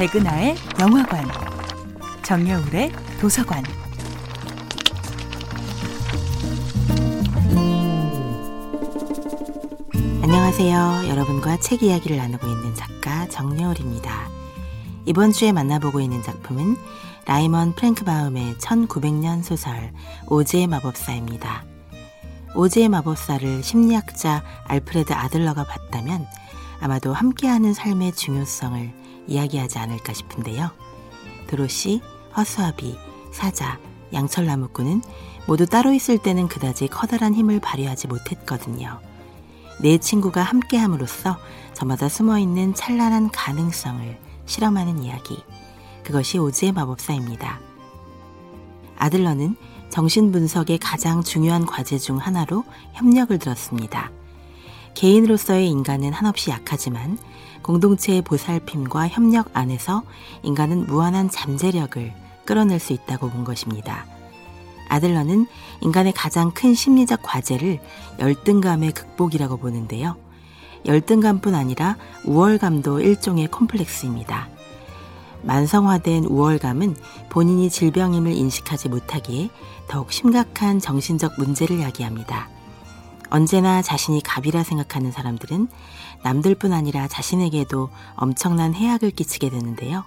백은하의 영화관, 정여울의 도서관. 안녕하세요. 여러분과 책 이야기를 나누고 있는 작가 정여울입니다. 이번 주에 만나보고 있는 작품은 라이먼 프랭크바움의 1900년 소설 오즈의 마법사입니다. 오즈의 마법사를 심리학자 알프레드 아들러가 봤다면 아마도 함께하는 삶의 중요성을 이야기하지 않을까 싶은데요. 드로시, 허수아비, 사자, 양철나무꾼은 모두 따로 있을 때는 그다지 커다란 힘을 발휘하지 못했거든요. 내 친구가 함께함으로써 저마다 숨어있는 찬란한 가능성을 실험하는 이야기. 그것이 오즈의 마법사입니다. 아들러는 정신분석의 가장 중요한 과제 중 하나로 협력을 들었습니다. 개인으로서의 인간은 한없이 약하지만 공동체의 보살핌과 협력 안에서 인간은 무한한 잠재력을 끌어낼 수 있다고 본 것입니다. 아들러는 인간의 가장 큰 심리적 과제를 열등감의 극복이라고 보는데요. 열등감뿐 아니라 우월감도 일종의 콤플렉스입니다. 만성화된 우월감은 본인이 질병임을 인식하지 못하기에 더욱 심각한 정신적 문제를 야기합니다. 언제나 자신이 갑이라 생각하는 사람들은 남들뿐 아니라 자신에게도 엄청난 해악을 끼치게 되는데요.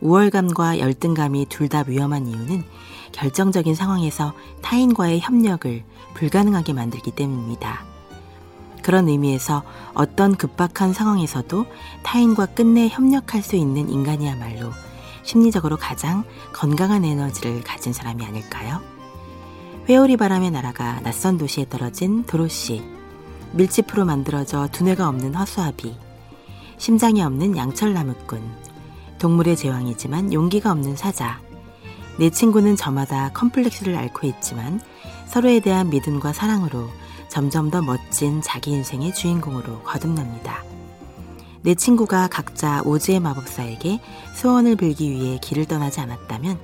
우월감과 열등감이 둘 다 위험한 이유는 결정적인 상황에서 타인과의 협력을 불가능하게 만들기 때문입니다. 그런 의미에서 어떤 급박한 상황에서도 타인과 끝내 협력할 수 있는 인간이야말로 심리적으로 가장 건강한 에너지를 가진 사람이 아닐까요? 회오리 바람의 나라가 낯선 도시에 떨어진 도로시, 밀짚으로 만들어져 두뇌가 없는 허수아비, 심장이 없는 양철나무꾼, 동물의 제왕이지만 용기가 없는 사자, 내 친구는 저마다 컴플렉스를 앓고 있지만 서로에 대한 믿음과 사랑으로 점점 더 멋진 자기 인생의 주인공으로 거듭납니다. 내 친구가 각자 오즈의 마법사에게 소원을 빌기 위해 길을 떠나지 않았다면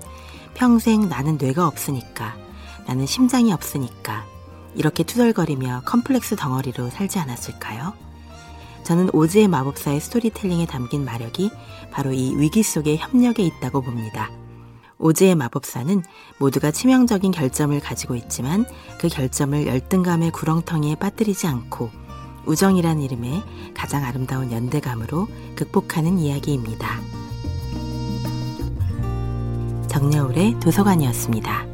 평생 나는 뇌가 없으니까, 나는 심장이 없으니까, 이렇게 투덜거리며 컴플렉스 덩어리로 살지 않았을까요? 저는 오즈의 마법사의 스토리텔링에 담긴 마력이 바로 이 위기 속의 협력에 있다고 봅니다. 오즈의 마법사는 모두가 치명적인 결점을 가지고 있지만 그 결점을 열등감의 구렁텅이에 빠뜨리지 않고 우정이란 이름의 가장 아름다운 연대감으로 극복하는 이야기입니다. 정여울의 도서관이었습니다.